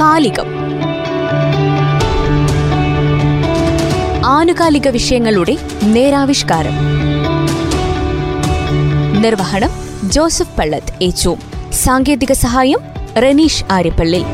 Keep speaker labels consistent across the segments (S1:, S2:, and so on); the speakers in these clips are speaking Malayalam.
S1: കാലികം. ആനുകാലിക വിഷയങ്ങളുടെ നേരാവിഷ്കാരം. നിർവഹണം ജോസഫ് പള്ളത്ത് ഏച്ചു സാങ്കേതിക സഹായം റനീഷ് ആര്യപ്പള്ളി.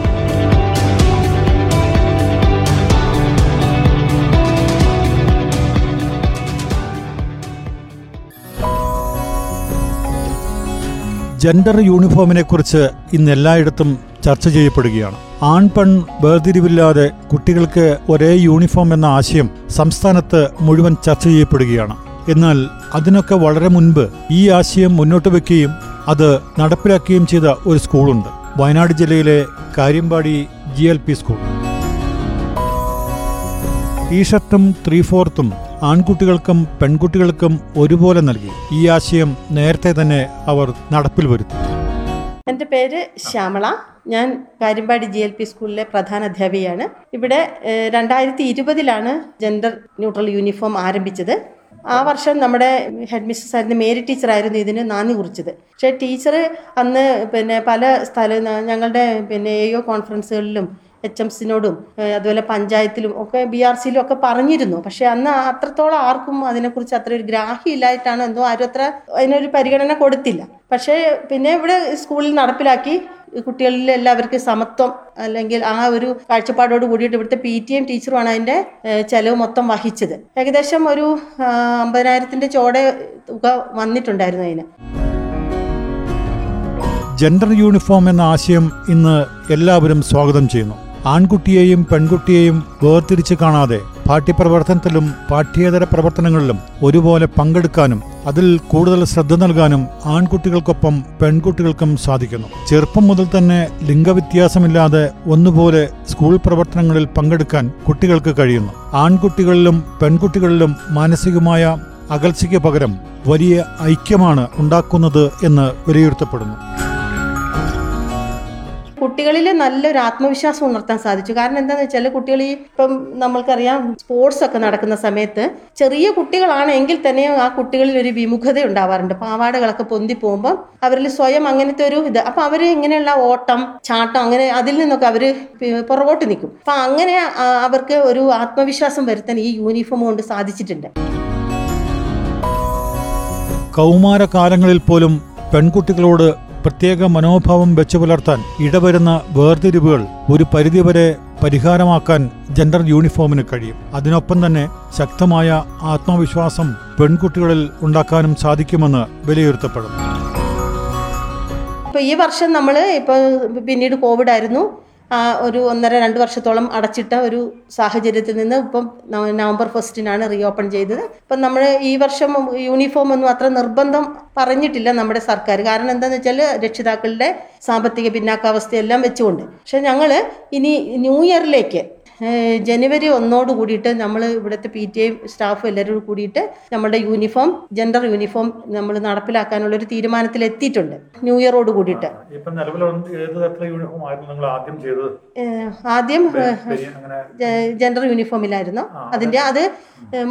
S2: ജെൻഡർ യൂണിഫോമിനെക്കുറിച്ച് ഇന്ന് എല്ലായിടത്തും ചർച്ച ചെയ്യപ്പെടുകയാണ്. ആൺ പെൺ വേർതിരിവില്ലാതെ കുട്ടികൾക്ക് ഒരേ യൂണിഫോം എന്ന ആശയം സംസ്ഥാനത്ത് മുഴുവൻ ചർച്ച ചെയ്യപ്പെടുകയാണ്. എന്നാൽ അതിനൊക്കെ വളരെ മുൻപ് ഈ ആശയം മുന്നോട്ട് വെക്കുകയും അത് നടപ്പിലാക്കുകയും ചെയ്ത ഒരു സ്കൂളുണ്ട്. വയനാട് ജില്ലയിലെ Kariyambadi G L P school. ടീഷർട്ടും ത്രീ ഫോർത്തും ആൺകുട്ടികൾക്കും പെൺകുട്ടികൾക്കും ഒരുപോലെ നൽകി. ഈ ആശയം നേരത്തെ തന്നെ അവർ നടപ്പിൽ വരുത്തി.
S3: എന്റെ പേര് ശ്യാമള. ഞാൻ കാര്യമ്പാടി ജി എൽ പി സ്കൂളിലെ പ്രധാന അധ്യാപികയാണ്. ഇവിടെ രണ്ടായിരത്തി ഇരുപതിലാണ് ജെൻഡർ ന്യൂട്രൽ യൂണിഫോം ആരംഭിച്ചത്. ആ വർഷം നമ്മുടെ ഹെഡ് മിസ്സസ് ആയിരുന്ന മേരി ടീച്ചറായിരുന്നു ഇതിന് നാന്ദി കുറിച്ചത്. പക്ഷേ ടീച്ചർ അന്ന് പിന്നെ പല സ്ഥല ഞങ്ങളുടെ പിന്നെ എ കോൺഫറൻസുകളിലും എച്ച് എം സിനോടും അതുപോലെ പഞ്ചായത്തിലും ഒക്കെ ബി ആർ സിയിലും ഒക്കെ പറഞ്ഞിരുന്നു. പക്ഷെ അന്ന് അത്രത്തോളം ആർക്കും അതിനെക്കുറിച്ച് അത്ര ഒരു ഗ്രാഹ്യമില്ലായിട്ടാണ് എന്തോ ആരും അത്ര അതിനൊരു പരിഗണന കൊടുത്തില്ല. പക്ഷേ പിന്നെ ഇവിടെ സ്കൂളിൽ നടപ്പിലാക്കി. കുട്ടികളിൽ എല്ലാവർക്കും സമത്വം അല്ലെങ്കിൽ ആ ഒരു കാഴ്ചപ്പാടോട് കൂടിയിട്ട് ഇവിടുത്തെ പി ടി എം ടീച്ചറുമാണ് അതിന്റെ ചെലവ് മൊത്തം വഹിച്ചത്. ഏകദേശം ഒരു അമ്പതിനായിരത്തിന്റെ ചോടെ തുക വന്നിട്ടുണ്ടായിരുന്നു അതിന്.
S2: ജെൻഡർ യൂണിഫോം എന്ന ആശയം ഇന്ന് എല്ലാവരും സ്വാഗതം ചെയ്യുന്നു. ആൺകുട്ടിയെയും പെൺകുട്ടിയെയും വേർതിരിച്ച് കാണാതെ പാഠ്യപ്രവർത്തനത്തിലും പാഠ്യേതര പ്രവർത്തനങ്ങളിലും ഒരുപോലെ പങ്കെടുക്കാനും അതിൽ കൂടുതൽ ശ്രദ്ധ നൽകാനും ആൺകുട്ടികൾക്കൊപ്പം പെൺകുട്ടികൾക്കും സാധിക്കുന്നു. ചെറുപ്പം മുതൽ തന്നെ ലിംഗവ്യത്യാസമില്ലാതെ ഒന്നുപോലെ സ്കൂൾ പ്രവർത്തനങ്ങളിൽ പങ്കെടുക്കാൻ കുട്ടികൾക്ക് കഴിയുന്നു. ആൺകുട്ടികളിലും പെൺകുട്ടികളിലും മാനസികമായ അകൽച്ചയ്ക്ക് പകരം വലിയ ഐക്യമാണ് ഉണ്ടാക്കുന്നത് എന്ന് വിലയിരുത്തപ്പെടുന്നു.
S3: കുട്ടികളിൽ നല്ലൊരു ആത്മവിശ്വാസം ഉണർത്താൻ സാധിച്ചു. കാരണം എന്താണെന്ന് വെച്ചാൽ കുട്ടികൾ ഈ ഇപ്പം നമ്മൾക്കറിയാം സ്പോർട്സ് ഒക്കെ നടക്കുന്ന സമയത്ത് ചെറിയ കുട്ടികളാണ് എങ്കിൽ തന്നെ ആ കുട്ടികളിൽ ഒരു വിമുഖത ഉണ്ടാവാറുണ്ട്. പാവാടകളൊക്കെ പൊന്തി പോകുമ്പോൾ അവരിൽ സ്വയം അങ്ങനത്തെ ഒരു ഇത്. അപ്പം അവർ ഇങ്ങനെയുള്ള ഓട്ടം ചാട്ടം അങ്ങനെ അതിൽ നിന്നൊക്കെ അവർ പുറകോട്ട് നിൽക്കും. അപ്പം അങ്ങനെ അവർക്ക് ഒരു ആത്മവിശ്വാസം വരുത്താൻ ഈ യൂണിഫോം കൊണ്ട് സാധിച്ചിട്ടുണ്ട്.
S2: കൗമാരകാലങ്ങളിൽ പോലും പെൺകുട്ടികളോട് പ്രത്യേക മനോഭാവം വെച്ചു പുലർത്താൻ ഇടവരുന്ന വേർതിരിവുകൾ ഒരു പരിധിവരെ പരിഹാരമാക്കാൻ ജെൻഡർ യൂണിഫോമിന് കഴിയും. അതിനൊപ്പം തന്നെ ശക്തമായ ആത്മവിശ്വാസം പെൺകുട്ടികളിൽ ഉണ്ടാക്കാനും സാധിക്കുമെന്ന് വിലയിരുത്തപ്പെടുന്നു.
S3: ഇപ്പോൾ ഈ വർഷം നമ്മൾ ഇപ്പോൾ പിന്നീട് കോവിഡ് ആയിരുന്നു. ഒരു ഒന്നര രണ്ട് വർഷത്തോളം അടച്ചിട്ട ഒരു സാഹചര്യത്തിൽ നിന്ന് ഇപ്പം നവംബർ ഫസ്റ്റിനാണ് റീ ഓപ്പൺ ചെയ്തത്. ഇപ്പം നമ്മൾ ഈ വർഷം യൂണിഫോം ഒന്നും അത്ര നിർബന്ധം പറഞ്ഞിട്ടില്ല നമ്മുടെ സർക്കാർ. കാരണം എന്താണെന്ന് വെച്ചാൽ രക്ഷിതാക്കളുടെ സാമ്പത്തിക പിന്നാക്കാവസ്ഥയെല്ലാം വെച്ചുകൊണ്ട്. പക്ഷെ ഞങ്ങൾ ഇനി ന്യൂ ഇയറിലേക്ക് ജനുവരി ഒന്നോട് കൂടിയിട്ട് നമ്മൾ ഇവിടുത്തെ പി ടി ഐ സ്റ്റാഫും എല്ലാവരും കൂടിയിട്ട് നമ്മുടെ യൂണിഫോം ജെൻഡർ യൂണിഫോം നമ്മൾ നടപ്പിലാക്കാനുള്ള ഒരു തീരുമാനത്തിൽ എത്തിയിട്ടുണ്ട് ന്യൂ ഇയറോട് കൂടിയിട്ട്
S2: ആദ്യം
S3: ജെൻഡർ യൂണിഫോമിലായിരുന്നു അതിന്റെ അത്.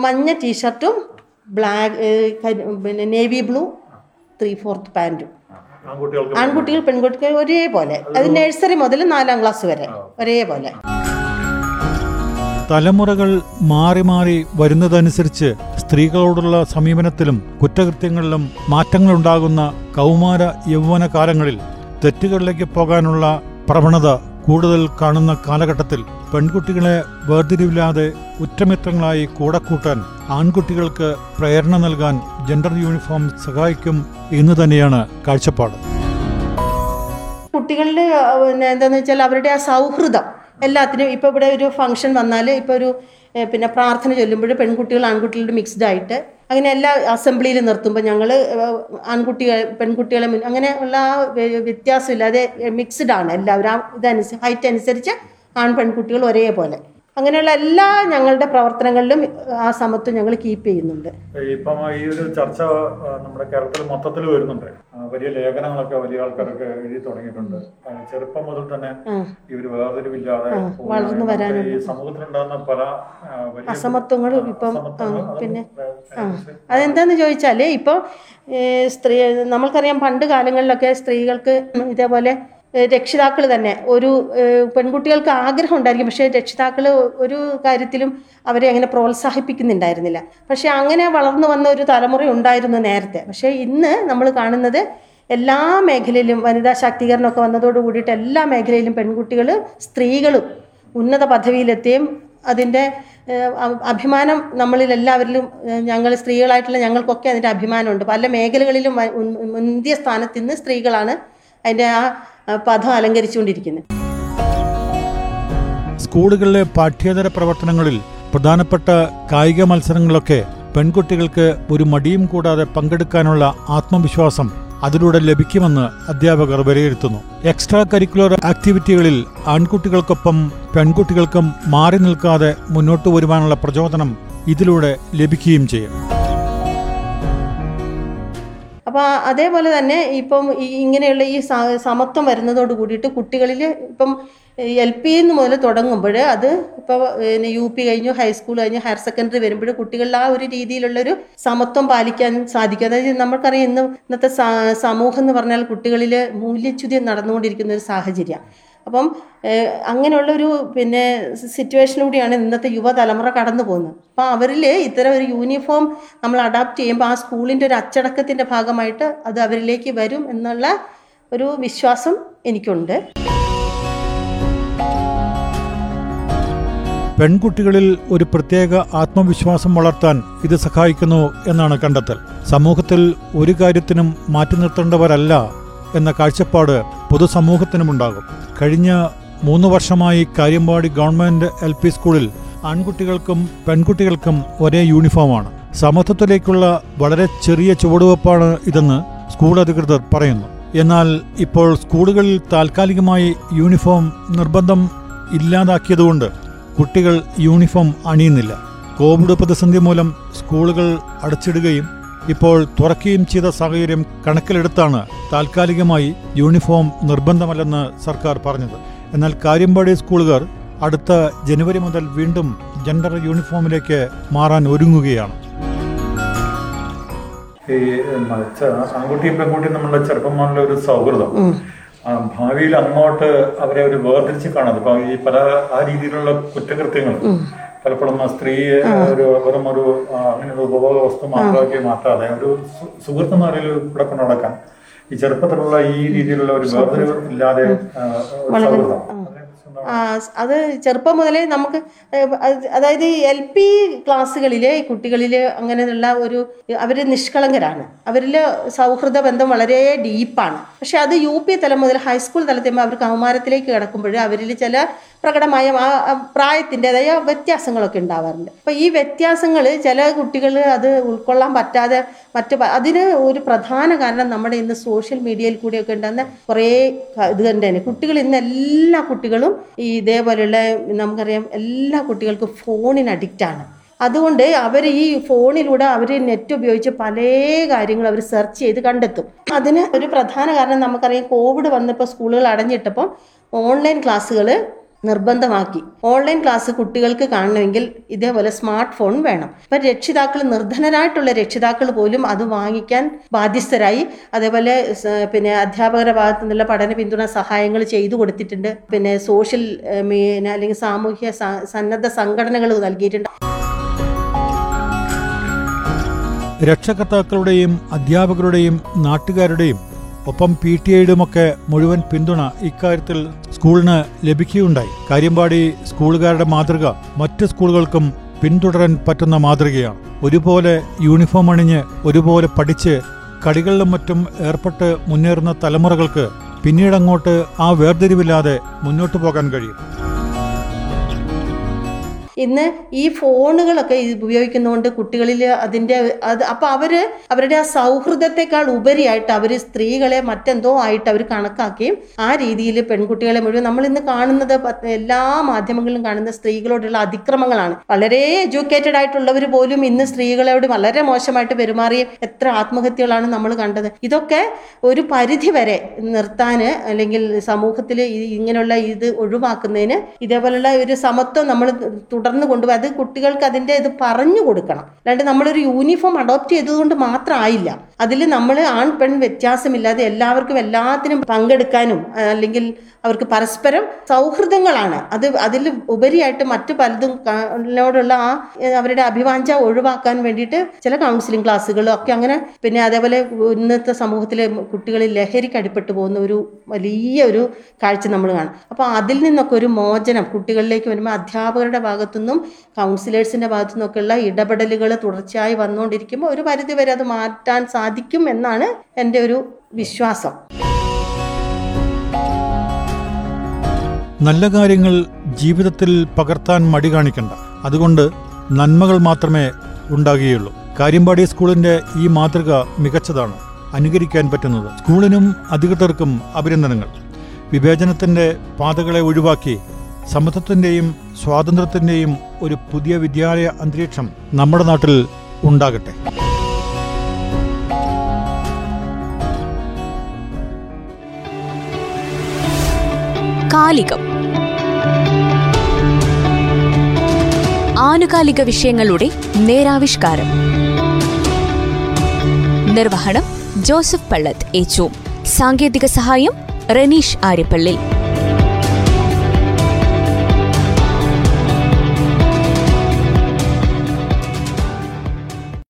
S3: മഞ്ഞ ടീഷർട്ടും ബ്ലാക്ക് പിന്നെ നേവി ബ്ലൂ ത്രീ ഫോർത്ത്
S2: പാന്റും
S3: ആൺകുട്ടികൾ പെൺകുട്ടികൾ ഒരേപോലെ. അത് നഴ്സറി മുതൽ നാലാം ക്ലാസ് വരെ. ഒരേപോലെ.
S2: തലമുറകൾ മാറി മാറി വരുന്നതനുസരിച്ച് സ്ത്രീകളോടുള്ള സമീപനത്തിലും കുറ്റകൃത്യങ്ങളിലും മാറ്റങ്ങളുണ്ടാകുന്ന കൗമാര യൗവന കാലങ്ങളിൽ തെറ്റുകളിലേക്ക് പോകാനുള്ള പ്രവണത കൂടുതൽ കാണുന്ന കാലഘട്ടത്തിൽ പെൺകുട്ടികളെ വേർതിരിവില്ലാതെ ഉറ്റമിത്രങ്ങളായി കൂടെ കൂട്ടാൻ ആൺകുട്ടികൾക്ക് പ്രേരണ നൽകാൻ ജെൻഡർ യൂണിഫോം സഹായിക്കും എന്ന് തന്നെയാണ് കാഴ്ചപ്പാട്.
S3: കുട്ടികളുടെ എന്താണെന്ന് വെച്ചാൽ അവരുടെ ആ സൗഹൃദം എല്ലാത്തിനും ഇപ്പോൾ ഇവിടെ ഒരു ഫംഗ്ഷൻ വന്നാൽ ഇപ്പോൾ ഒരു പിന്നെ പ്രാർത്ഥന ചൊല്ലുമ്പോൾ പെൺകുട്ടികൾ ആൺകുട്ടികളുടെ മിക്സ്ഡ് ആയിട്ട് അങ്ങനെ എല്ലാ അസംബ്ലിയിൽ നിർത്തുമ്പോൾ ഞങ്ങൾ ആൺകുട്ടികൾ പെൺകുട്ടികളെ അങ്ങനെ ഉള്ള ആ വ്യ- വ്യത്യാസമില്ലാതെ മിക്സ്ഡ് ആണ് എല്ലാവരും. ഇതനുസരിച്ച് ഹൈറ്റ് അനുസരിച്ച് ആൺ പെൺകുട്ടികൾ ഒരേപോലെ. അങ്ങനെയുള്ള എല്ലാ ഞങ്ങളുടെ പ്രവർത്തനങ്ങളിലും ആ സമത്വം ഞങ്ങൾ കീപ്പ് ചെയ്യുന്നുണ്ട്.
S2: ഇപ്പം ഈ ഒരു ചർച്ച നമ്മുടെ കേരളത്തിൽ മൊത്തത്തിൽ വരുന്നുണ്ട്. വലിയ ലേഖനങ്ങളൊക്കെ വലിയ ആൾക്കാരൊക്കെ എഴുതി തുടങ്ങിയിട്ടുണ്ട്. ചെറുപ്പം മുതൽ തന്നെ ഇവർ വേർതിരിവില്ലാതെ
S3: വളർന്നു വരാനുള്ള
S2: ഈ സമൂഹത്തിലുണ്ടാകുന്ന പല
S3: അസമത്വങ്ങളും ഇപ്പം പിന്നെ അതെന്താന്ന് ചോദിച്ചാൽ ഇപ്പോൾ സ്ത്രീ നമ്മൾക്കറിയാം പണ്ട് കാലങ്ങളിലൊക്കെ സ്ത്രീകൾക്ക് ഇതേപോലെ രക്ഷിതാക്കൾ തന്നെ. ഒരു പെൺകുട്ടികൾക്ക് ആഗ്രഹം ഉണ്ടായിരിക്കും. പക്ഷേ രക്ഷിതാക്കൾ ഒരു കാര്യത്തിലും അവരെ അങ്ങനെ പ്രോത്സാഹിപ്പിക്കുന്നുണ്ടായിരുന്നില്ല. പക്ഷേ അങ്ങനെ വളർന്നു വന്ന ഒരു തലമുറ ഉണ്ടായിരുന്നു നേരത്തെ. പക്ഷേ ഇന്ന് നമ്മൾ കാണുന്നത് എല്ലാ മേഖലയിലും വനിതാ ശാക്തീകരണമൊക്കെ വന്നതോട് കൂടിയിട്ട് എല്ലാ മേഖലയിലും പെൺകുട്ടികൾ സ്ത്രീകളും ഉന്നത പദവിയിലെത്തുകയും അതിന്റെ അഭിമാനം നമ്മളിൽ എല്ലാവരിലും ഞങ്ങൾ സ്ത്രീകളായിട്ടുള്ള ഞങ്ങൾക്കൊക്കെ അതിന്റെ അഭിമാനമുണ്ട്. പല മേഖലകളിലും മുന്തിയ സ്ഥാനത്ത് സ്ത്രീകളാണ് അതിന്റെ ആ പദം അലങ്കരിച്ചുകൊണ്ടിരിക്കുന്നത്
S2: സ്കൂളുകളിലെ പാഠ്യേതര പ്രവർത്തനങ്ങളിൽ പ്രധാനപ്പെട്ട കായിക മത്സരങ്ങളൊക്കെ പെൺകുട്ടികൾക്ക് ഒരു മടിയും കൂടാതെ പങ്കെടുക്കാനുള്ള ആത്മവിശ്വാസം അതിലൂടെ ലഭിക്കുമെന്ന് അധ്യാപകർ വിലയിരുത്തുന്നു. എക്സ്ട്രാ കരിക്കുലർ ആക്ടിവിറ്റികളിൽ ആൺകുട്ടികൾക്കൊപ്പം പെൺകുട്ടികൾക്കും മാറി നിൽക്കാതെ മുന്നോട്ട് വരുവാനുള്ള പ്രചോദനം ഇതിലൂടെ ലഭിക്കുകയും ചെയ്യും.
S3: അപ്പോൾ അതേപോലെ തന്നെ ഇപ്പം ഈ ഇങ്ങനെയുള്ള ഈ സമത്വം വരുന്നതോട് കൂടിയിട്ട് കുട്ടികളിൽ ഇപ്പം എൽ പി എന്ന് മുതൽ തുടങ്ങുമ്പോൾ അത് ഇപ്പോൾ യു പി കഴിഞ്ഞു ഹൈസ്കൂൾ കഴിഞ്ഞു ഹയർ സെക്കൻഡറി വരുമ്പോൾ കുട്ടികളിൽ ആ ഒരു രീതിയിലുള്ളൊരു സമത്വം പാലിക്കാൻ സാധിക്കും. അതായത് നമുക്കറിയാം ഇന്ന് ഇന്നത്തെ സമൂഹം എന്ന് പറഞ്ഞാൽ കുട്ടികളിൽ മൂല്യച്യുതി നടന്നുകൊണ്ടിരിക്കുന്ന ഒരു സാഹചര്യം. അപ്പം അങ്ങനെയുള്ള ഒരു പിന്നെ സിറ്റുവേഷനിലൂടെയാണ് ഇന്നത്തെ യുവതലമുറ കടന്നു പോകുന്നത്. അപ്പോൾ അവരിൽ ഇത്തരം ഒരു യൂണിഫോം നമ്മൾ അഡാപ്റ്റ് ചെയ്യുമ്പോൾ ആ സ്കൂളിന്റെ ഒരു അച്ചടക്കത്തിന്റെ ഭാഗമായിട്ട് അത് അവരിലേക്ക് വരും എന്നുള്ള ഒരു വിശ്വാസം എനിക്കുണ്ട്.
S2: പെൺകുട്ടികളിൽ ഒരു പ്രത്യേക ആത്മവിശ്വാസം വളർത്താൻ ഇത് സഹായിക്കുന്നു എന്നാണ് കണ്ടെത്തൽ. സമൂഹത്തിൽ ഒരു കാര്യത്തിനും മാറ്റി നിർത്തേണ്ടവരല്ല എന്ന കാഴ്ചപ്പാട് പൊതുസമൂഹത്തിനുമുണ്ടാകും. കഴിഞ്ഞ മൂന്ന് വർഷമായി കാര്യമ്പാടി ഗവൺമെന്റ് എൽ പി സ്കൂളിൽ ആൺകുട്ടികൾക്കും പെൺകുട്ടികൾക്കും ഒരേ യൂണിഫോമാണ്. സമത്വത്തിലേക്കുള്ള വളരെ ചെറിയ ചുവടുവെപ്പാണ് ഇതെന്ന് സ്കൂൾ അധികൃതർ പറയുന്നു. എന്നാൽ ഇപ്പോൾ സ്കൂളുകളിൽ താൽക്കാലികമായി യൂണിഫോം നിർബന്ധം ഇല്ലാതാക്കിയതുകൊണ്ട് കുട്ടികൾ യൂണിഫോം അണിയുന്നില്ല. കോവിഡ് പ്രതിസന്ധി മൂലം സ്കൂളുകൾ അടച്ചിടുകയും ഇപ്പോൾ തുറക്കുകയും ചെയ്ത സാഹചര്യം കണക്കിലെടുത്താണ് താൽക്കാലികമായി യൂണിഫോം നിർബന്ധമല്ലെന്ന് സർക്കാർ പറഞ്ഞത്. എന്നാൽ കാര്യമ്പാടി സ്കൂളുകാർ അടുത്ത ജനുവരി മുതൽ വീണ്ടും ജെൻഡർ യൂണിഫോമിലേക്ക് മാറാൻ ഒരുങ്ങുകയാണ്.
S4: ഈ ആൺകുട്ടിയും പെൺകുട്ടിയും നമ്മളുടെ ചെറുപ്പം മുതലുള്ള ഒരു സൗഹൃദം. ഭാവിയിൽ അങ്ങോട്ട് അവരെ ഒരു വേർതിരിച്ച് കാണാതെ ഈ പല ആ രീതിയിലുള്ള കുറ്റകൃത്യങ്ങൾ. പലപ്പോഴും ആ സ്ത്രീയെ ഒരു വെറും ഒരു അങ്ങനെ ഒരു ഉപഭോഗ വസ്തു മാത്രമാക്കി മാറ്റാതെ ഒരു സു- സുഹൃത്ത് എന്ന നിലയിൽ കൂടെ കൊണ്ടു നടക്കാൻ ഈ ചെറുപ്പത്തിലുള്ള ഈ രീതിയിലുള്ള ഒരു വേർതിരിവ് ഇല്ലാതെ സൗഹൃദം.
S3: അത് ചെറുപ്പം മുതലേ നമുക്ക് അതായത് എൽ പി ക്ലാസ്സുകളിലെ കുട്ടികളിൽ അങ്ങനെയുള്ള ഒരു അവർ നിഷ്കളങ്കരാണ്. അവരിൽ സൗഹൃദ ബന്ധം വളരെ ഡീപ്പാണ്. പക്ഷെ അത് യു പി തലം മുതൽ ഹൈസ്കൂൾ തലത്തിൽ അവർ കൗമാരത്തിലേക്ക് കിടക്കുമ്പോൾ അവരിൽ ചില പ്രകടമായ ആ പ്രായത്തിന്റെതായ വ്യത്യാസങ്ങളൊക്കെ ഉണ്ടാവാറുണ്ട്. അപ്പോൾ ഈ വ്യത്യാസങ്ങൾ ചില കുട്ടികൾ അത് ഉൾക്കൊള്ളാൻ പറ്റാതെ മറ്റ് അതിന് ഒരു പ്രധാന കാരണം നമ്മുടെ ഇന്ന് സോഷ്യൽ മീഡിയയിൽ കൂടിയൊക്കെ ഉണ്ടാകുന്ന കുറേ ഇത് തന്നെയാണ്. കുട്ടികൾ ഇന്ന് എല്ലാ കുട്ടികളും ഈ ഇതേപോലെയുള്ള നമുക്കറിയാം എല്ലാ കുട്ടികൾക്കും ഫോണിന് അഡിക്റ്റാണ് അതുകൊണ്ട് അവർ ഈ ഫോണിലൂടെ അവർ നെറ്റ് ഉപയോഗിച്ച് പല കാര്യങ്ങൾ അവർ സെർച്ച് ചെയ്ത് കണ്ടെത്തും. അതിന് ഒരു പ്രധാന കാരണം നമുക്കറിയാം കോവിഡ് വന്നപ്പോൾ സ്കൂളുകൾ അടഞ്ഞിട്ടപ്പം ഓൺലൈൻ ക്ലാസ്സുകൾ നിർബന്ധമാക്കി. ഓൺലൈൻ ക്ലാസ് കുട്ടികൾക്ക് കാണണമെങ്കിൽ ഇതേപോലെ സ്മാർട്ട് ഫോൺ വേണം. ഇപ്പം രക്ഷിതാക്കൾ നിർധനരായിട്ടുള്ള രക്ഷിതാക്കൾ പോലും അത് വാങ്ങിക്കാൻ ബാധ്യസ്ഥരായി. അതേപോലെ പിന്നെ അധ്യാപകരുടെ ഭാഗത്തു നിന്നുള്ള പഠന പിന്തുണ സഹായങ്ങൾ ചെയ്തു കൊടുത്തിട്ടുണ്ട്. പിന്നെ സോഷ്യൽ അല്ലെങ്കിൽ സാമൂഹ്യ സന്നദ്ധ സംഘടനകൾ നൽകിയിട്ടുണ്ട്.
S2: രക്ഷകർത്താക്കളുടെയും അധ്യാപകരുടെയും നാട്ടുകാരുടെയും ഒപ്പം പി ടി ഐയുടെയുമൊക്കെ മുഴുവൻ പിന്തുണ ഇക്കാര്യത്തിൽ സ്കൂളിന് ലഭിക്കുകയുണ്ടായി. കാര്യമ്പാടി സ്കൂളുകാരുടെ മാതൃക മറ്റ് സ്കൂളുകൾക്കും പിന്തുടരാൻ പറ്റുന്ന മാതൃകയാണ്. ഒരുപോലെ യൂണിഫോം അണിഞ്ഞ് ഒരുപോലെ പഠിച്ച് കളികളിലും മറ്റും ഏർപ്പെട്ട് മുന്നേറുന്ന തലമുറകൾക്ക് പിന്നീടങ്ങോട്ട് ആ വേർതിരിവില്ലാതെ മുന്നോട്ടു പോകാൻ കഴിയും.
S3: ഇന്ന് ഈ ഫോണുകളൊക്കെ ഉപയോഗിക്കുന്നതുകൊണ്ട് കുട്ടികളിൽ അതിന്റെ അത് അപ്പോൾ അവർ അവരുടെ ആ സൗഹൃദത്തെക്കാൾ ഉപരിയായിട്ട് അവർ സ്ത്രീകളെ മറ്റെന്തോ ആയിട്ട് അവർ കണക്കാക്കുകയും ആ രീതിയിൽ പെൺകുട്ടികളെ മുഴുവൻ നമ്മൾ ഇന്ന് കാണുന്നത് എല്ലാ മാധ്യമങ്ങളിലും കാണുന്ന സ്ത്രീകളോടുള്ള അതിക്രമങ്ങളാണ്. വളരെ എഡ്യൂക്കേറ്റഡ് ആയിട്ടുള്ളവർ പോലും ഇന്ന് സ്ത്രീകളോട് വളരെ മോശമായിട്ട് പെരുമാറിയും എത്ര ആത്മഹത്യകളാണ് നമ്മൾ കണ്ടത്. ഇതൊക്കെ ഒരു പരിധി വരെ നിർത്താൻ അല്ലെങ്കിൽ സമൂഹത്തിൽ ഇങ്ങനെയുള്ള ഇത് ഒഴിവാക്കുന്നതിന് ഇതേപോലുള്ള ഒരു സമത്വം നമ്മൾ തുടർ തുടർന്ന് കൊണ്ടുപോയി. അത് കുട്ടികൾക്ക് അതിന്റെ ഇത് പറഞ്ഞു കൊടുക്കണം. അല്ലാണ്ട് നമ്മളൊരു യൂണിഫോം അഡോപ്റ്റ് ചെയ്തതുകൊണ്ട് മാത്രം ആയില്ല അതിൽ നമ്മൾ ആൺ പെൺ വ്യത്യാസമില്ലാതെ എല്ലാവർക്കും എല്ലാത്തിനും പങ്കെടുക്കാനും അല്ലെങ്കിൽ അവർക്ക് പരസ്പരം സൗഹൃദങ്ങളാണ്. അത് അതിൽ ഉപരിയായിട്ട് മറ്റു പലതും ോടുള്ള ആ അവരുടെ അഭിവാഞ്ച ഒഴിവാക്കാൻ വേണ്ടിയിട്ട് ചില കൗൺസിലിംഗ് ക്ലാസ്സുകളും ഒക്കെ അങ്ങനെ പിന്നെ അതേപോലെ ഇന്നത്തെ സമൂഹത്തിലെ കുട്ടികളിൽ ലഹരിക്ക് അടിപ്പെട്ടു പോകുന്ന ഒരു വലിയ ഒരു കാഴ്ച നമ്മൾ കാണും. അപ്പോൾ അതിൽ നിന്നൊക്കെ ഒരു മോചനം കുട്ടികളിലേക്ക് വരുമ്പോൾ അധ്യാപകരുടെ ഭാഗത്തുനിന്നും കൗൺസിലേഴ്സിന്റെ ഭാഗത്തു നിന്നൊക്കെയുള്ള ഇടപെടലുകൾ തുടർച്ചയായി വന്നുകൊണ്ടിരിക്കുമ്പോൾ ഒരു പരിധിവരെ അത് മാറ്റാൻ സാധിക്കും എന്നാണ് എന്റെ ഒരു വിശ്വാസം.
S2: നല്ല കാര്യങ്ങൾ ജീവിതത്തിൽ പകർത്താൻ മടി കാണിക്കണ്ട. അതുകൊണ്ട് നന്മകൾ മാത്രമേ ഉണ്ടാകുകയുള്ളൂ. കാര്യമ്പാടി സ്കൂളിന്റെ ഈ മാതൃക മികച്ചതാണ്. അനുകരിക്കാൻ പറ്റുന്നത്. സ്കൂളിനും അധികൃതർക്കും അഭിനന്ദനങ്ങൾ. വിവേചനത്തിന്റെ പാതകളെ ഒഴിവാക്കി സമത്വത്തിന്റെയും സ്വാതന്ത്ര്യത്തിന്റെയും ഒരു പുതിയ വിദ്യാലയ അന്തരീക്ഷം നമ്മുടെ നാട്ടിൽ ഉണ്ടാകട്ടെ.
S1: കാലികം. ആനുകാലിക വിഷയങ്ങളുടെ നേരാവിഷ്കാരം. നിർവഹണം ജോസഫ് പള്ളത്ത് ഏച്ചു സാങ്കേതിക സഹായം റനീഷ് ആര്യപ്പള്ളി.